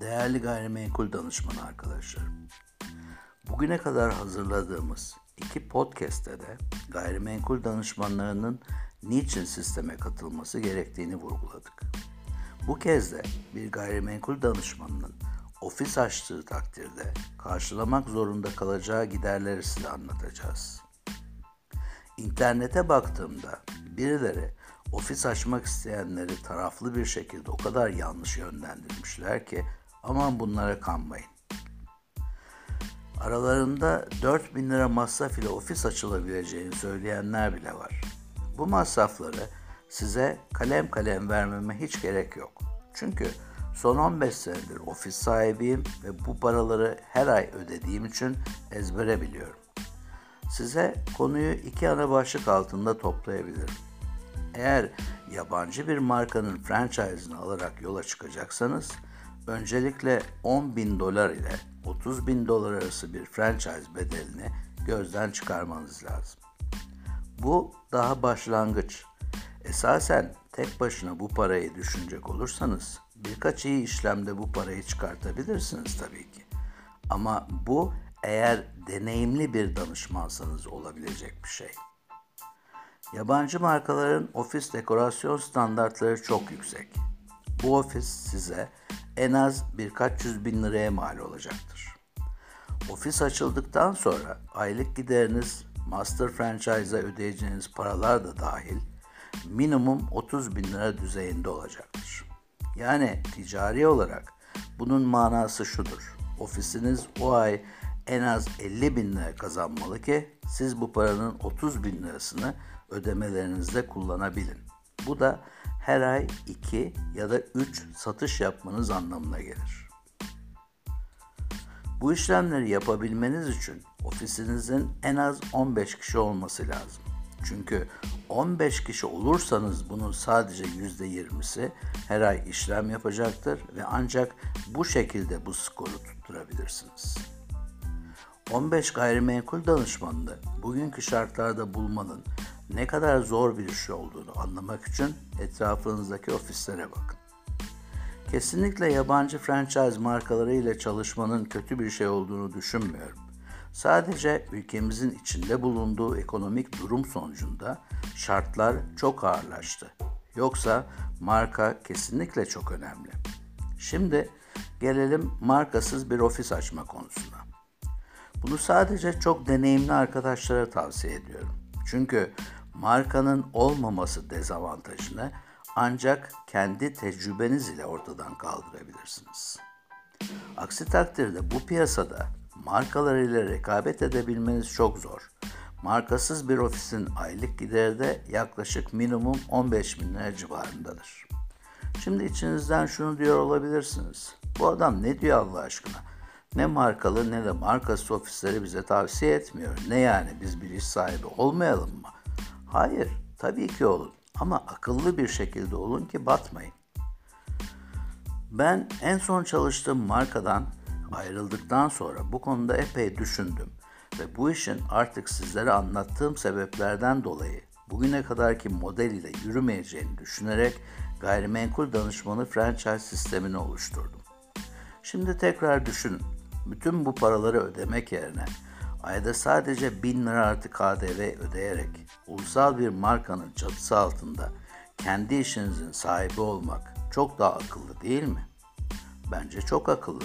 Değerli gayrimenkul danışmanı arkadaşlarım. Bugüne kadar hazırladığımız iki podcast'te de gayrimenkul danışmanlarının niçin sisteme katılması gerektiğini vurguladık. Bu kez de bir gayrimenkul danışmanının ofis açtığı takdirde karşılamak zorunda kalacağı giderleri size anlatacağız. İnternete baktığımda birileri ofis açmak isteyenleri taraflı bir şekilde o kadar yanlış yönlendirmişler ki aman bunlara kanmayın. Aralarında 4 bin lira masraf ile ofis açılabileceğini söyleyenler bile var. Bu masrafları size kalem kalem vermeme hiç gerek yok. Çünkü son 15 senedir ofis sahibiyim ve bu paraları her ay ödediğim için ezbere biliyorum. Size konuyu iki ana başlık altında toplayabilirim. Eğer yabancı bir markanın franchise'ını alarak yola çıkacaksanız, öncelikle 10 bin dolar ile 30 bin dolar arası bir franchise bedelini gözden çıkarmanız lazım. Bu daha başlangıç. Esasen tek başına bu parayı düşünecek olursanız birkaç iyi işlemde bu parayı çıkartabilirsiniz tabii ki. Ama bu eğer deneyimli bir danışmansanız olabilecek bir şey. Yabancı markaların ofis dekorasyon standartları çok yüksek. Bu ofis size en az birkaç yüz bin liraya mal olacaktır. Ofis açıldıktan sonra aylık gideriniz master franchise'a ödeyeceğiniz paralar da dahil minimum 30 bin lira düzeyinde olacaktır. Yani ticari olarak bunun manası şudur. Ofisiniz o ay en az 50 bin lira kazanmalı ki siz bu paranın 30 bin lirasını ödemelerinizde kullanabilin. Bu da her ay 2 ya da 3 satış yapmanız anlamına gelir. Bu işlemleri yapabilmeniz için ofisinizin en az 15 kişi olması lazım. Çünkü 15 kişi olursanız bunun sadece %20'si her ay işlem yapacaktır ve ancak bu şekilde bu skoru tutturabilirsiniz. 15 gayrimenkul danışmanını bugünkü şartlarda bulmanın ne kadar zor bir iş olduğunu anlamak için etrafınızdaki ofislere bakın. Kesinlikle yabancı franchise markaları ile çalışmanın kötü bir şey olduğunu düşünmüyorum. Sadece ülkemizin içinde bulunduğu ekonomik durum sonucunda şartlar çok ağırlaştı. Yoksa marka kesinlikle çok önemli. Şimdi gelelim markasız bir ofis açma konusuna. Bunu sadece çok deneyimli arkadaşlara tavsiye ediyorum. Çünkü markanın olmaması dezavantajını ancak kendi tecrübeniz ile ortadan kaldırabilirsiniz. Aksi takdirde bu piyasada markalarıyla rekabet edebilmeniz çok zor. Markasız bir ofisin aylık gideri de yaklaşık minimum 15 bin lira civarındadır. Şimdi içinizden şunu diyor olabilirsiniz. Bu adam ne diyor Allah aşkına? Ne markalı ne de markasız ofisleri bize tavsiye etmiyor. Ne yani biz bir iş sahibi olmayalım mı? Hayır, tabii ki olun. Ama akıllı bir şekilde olun ki batmayın. Ben en son çalıştığım markadan ayrıldıktan sonra bu konuda epey düşündüm ve bu işin artık sizlere anlattığım sebeplerden dolayı bugüne kadarki model ile yürümeyeceğini düşünerek gayrimenkul danışmanı franchise sistemini oluşturdum. Şimdi tekrar düşünün. Bütün bu paraları ödemek yerine ayda sadece 1000 lira artı KDV ödeyerek ulusal bir markanın çatısı altında kendi işinizin sahibi olmak çok daha akıllı değil mi? Bence çok akıllı.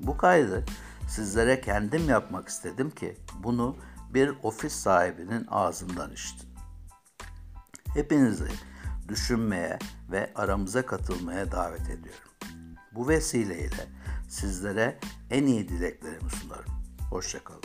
Bu kaydı sizlere kendim yapmak istedim ki bunu bir ofis sahibinin ağzından işitin. Hepinizi düşünmeye ve aramıza katılmaya davet ediyorum. Bu vesileyle sizlere en iyi dileklerimi sunarım. Hoşçakalın.